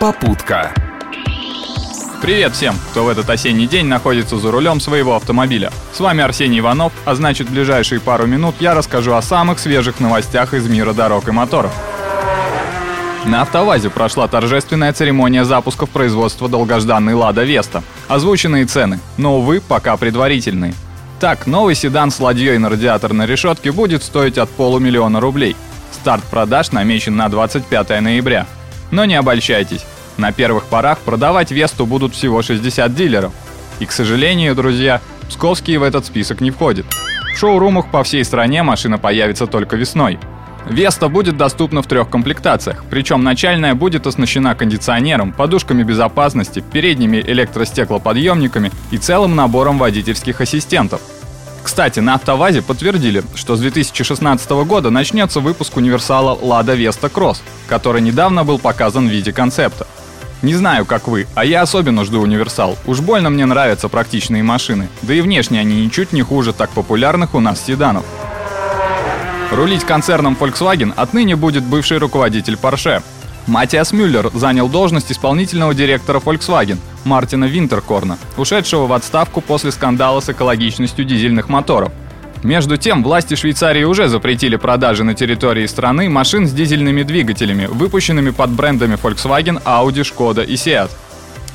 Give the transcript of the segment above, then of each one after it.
Попутка. Привет всем, кто в этот осенний день находится за рулем своего автомобиля. С вами Арсений Иванов, а значит в ближайшие пару минут я расскажу о самых свежих новостях из мира дорог и моторов. На АвтоВАЗе прошла торжественная церемония запусков производства долгожданной «Лада Веста». Озвученные цены, но, увы, пока предварительные. Так, новый седан с ладьей на радиаторной решетке будет стоить от полумиллиона рублей. Старт продаж намечен на 25 ноября. Но не обольщайтесь, на первых порах продавать Весту будут всего 60 дилеров. И, к сожалению, друзья, псковские в этот список не входят. В шоурумах по всей стране машина появится только весной – Веста будет доступна в трех комплектациях, причем начальная будет оснащена кондиционером, подушками безопасности, передними электростеклоподъемниками и целым набором водительских ассистентов. Кстати, на АвтоВАЗе подтвердили, что с 2016 года начнется выпуск универсала Lada Vesta Cross, который недавно был показан в виде концепта. Не знаю, как вы, а я особенно жду универсал. Уж больно мне нравятся практичные машины, да и внешне они ничуть не хуже так популярных у нас седанов. Рулить концерном Volkswagen отныне будет бывший руководитель Porsche. Матиас Мюллер занял должность исполнительного директора Volkswagen Мартина Винтеркорна, ушедшего в отставку после скандала с экологичностью дизельных моторов. Между тем, власти Швейцарии уже запретили продажи на территории страны машин с дизельными двигателями, выпущенными под брендами Volkswagen, Audi, Skoda и Seat.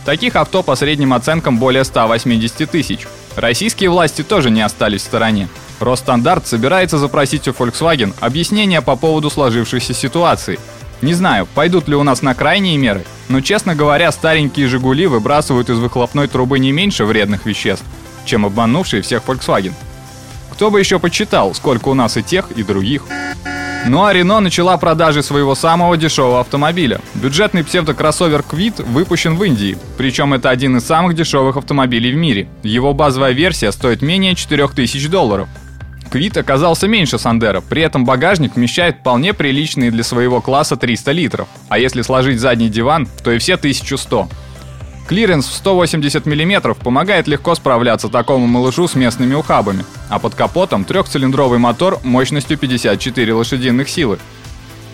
Таких авто по средним оценкам более 180 тысяч. Российские власти тоже не остались в стороне. Росстандарт собирается запросить у Volkswagen объяснение по поводу сложившейся ситуации. Не знаю, пойдут ли у нас на крайние меры, но, честно говоря, старенькие «Жигули» выбрасывают из выхлопной трубы не меньше вредных веществ, чем обманувшие всех Volkswagen. Кто бы еще почитал, сколько у нас и тех, и других. Ну а Рено начала продажи своего самого дешевого автомобиля. Бюджетный псевдокроссовер Quid выпущен в Индии, причем это один из самых дешевых автомобилей в мире. Его базовая версия стоит менее 4000 долларов. Квит оказался меньше Сандера, при этом багажник вмещает вполне приличные для своего класса 300 литров, а если сложить задний диван, то и все 1100. Клиренс в 180 мм помогает легко справляться такому малышу с местными ухабами, а под капотом трехцилиндровый мотор мощностью 54 лошадиных силы.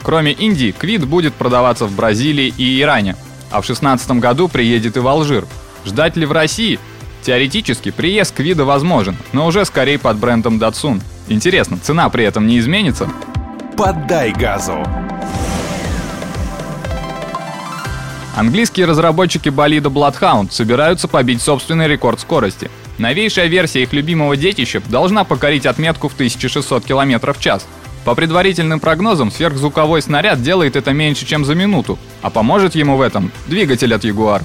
Кроме Индии, Квит будет продаваться в Бразилии и Иране, а в 2016 году приедет и в Алжир. Ждать ли в России? Теоретически приезд Квида возможен, но уже скорее под брендом Datsun. Интересно, цена при этом не изменится? Поддай газу. Английские разработчики болида Bloodhound собираются побить собственный рекорд скорости. Новейшая версия их любимого детища должна покорить отметку в 1600 км в час. По предварительным прогнозам, сверхзвуковой снаряд делает это меньше, чем за минуту, а поможет ему в этом двигатель от Jaguar.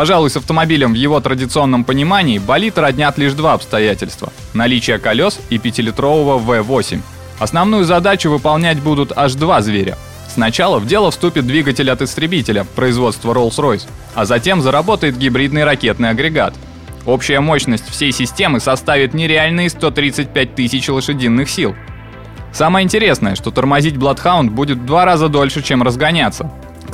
Пожалуй, с автомобилем в его традиционном понимании болит роднят лишь два обстоятельства – наличие колес и 5-литрового V8. Основную задачу выполнять будут аж два зверя. Сначала в дело вступит двигатель от истребителя производства Rolls-Royce, а затем заработает гибридный ракетный агрегат. Общая мощность всей системы составит нереальные 135 тысяч лошадиных сил. Самое интересное, что тормозить Bloodhound будет в два раза дольше, чем разгоняться.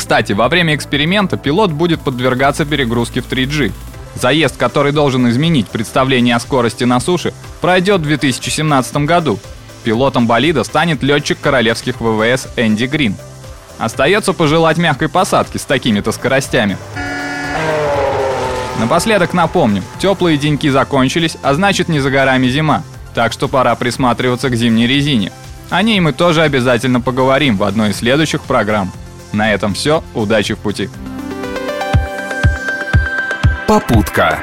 Кстати, во время эксперимента пилот будет подвергаться перегрузке в 3G. Заезд, который должен изменить представление о скорости на суше, пройдет в 2017 году. Пилотом болида станет летчик королевских ВВС Энди Грин. Остается пожелать мягкой посадки с такими-то скоростями. Напоследок напомню, теплые деньки закончились, а значит не за горами зима, так что пора присматриваться к зимней резине. О ней мы тоже обязательно поговорим в одной из следующих программ. На этом все. Удачи в пути. Попутка.